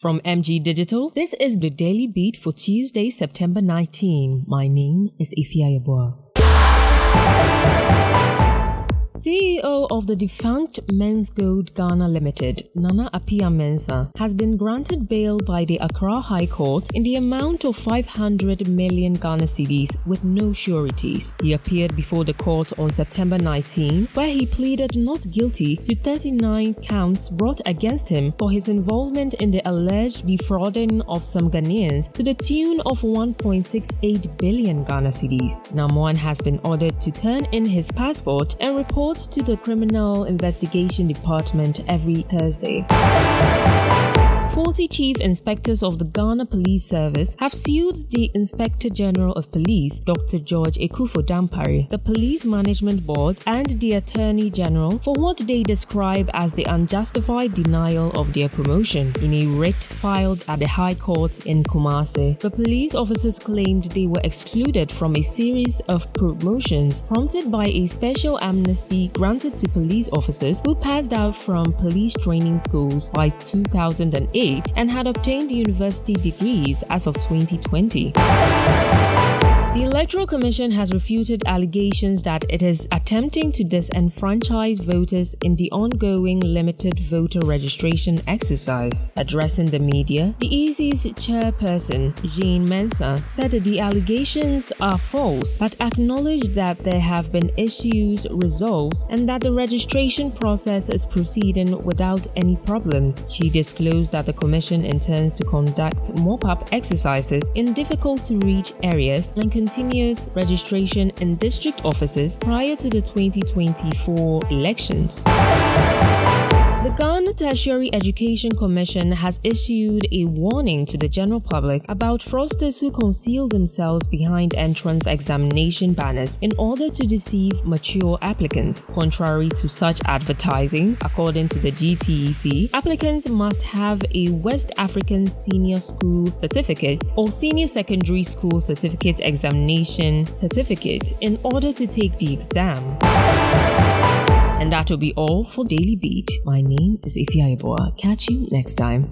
From MG Digital, this is the Daily Beat for Tuesday, September 19. My name is Ifya Yabua. CEO of the defunct Menzgold Ghana Limited, Nana Appiah Mensah, has been granted bail by the Accra High Court in the amount of 500 million Ghana cedis with no sureties. He appeared before the court on September 19, where he pleaded not guilty to 39 counts brought against him for his involvement in the alleged defrauding of some Ghanaians to the tune of 1.68 billion Ghana cedis. NAM1 has been ordered to turn in his passport and report to the Criminal Investigation Department every Thursday. 40 chief inspectors of the Ghana Police Service have sued the Inspector General of Police, Dr. George Akuffo Dampare, the Police Management Board, and the Attorney General for what they describe as the unjustified denial of their promotion. In a writ filed at the High Court in Kumasi, the police officers claimed they were excluded from a series of promotions prompted by a special amnesty granted to police officers who passed out from police training schools by 2008 and had obtained university degrees as of 2020. The Electoral Commission has refuted allegations that it is attempting to disenfranchise voters in the ongoing limited voter registration exercise. Addressing the media, the EC's chairperson, Jean Mensa, said that the allegations are false but acknowledged that there have been issues resolved and that the registration process is proceeding without any problems. She disclosed that the Commission intends to conduct mop up exercises in difficult to reach areas and continuous registration in district offices prior to the 2024 elections. The Ghana Tertiary Education Commission has issued a warning to the general public about fraudsters who conceal themselves behind entrance examination banners in order to deceive mature applicants. Contrary to such advertising, according to the GTEC, applicants must have a West African Senior School Certificate or Senior Secondary School Certificate Examination Certificate in order to take the exam. And that will be all for Daily Beat. My name is Ifya Iboa. Catch you next time.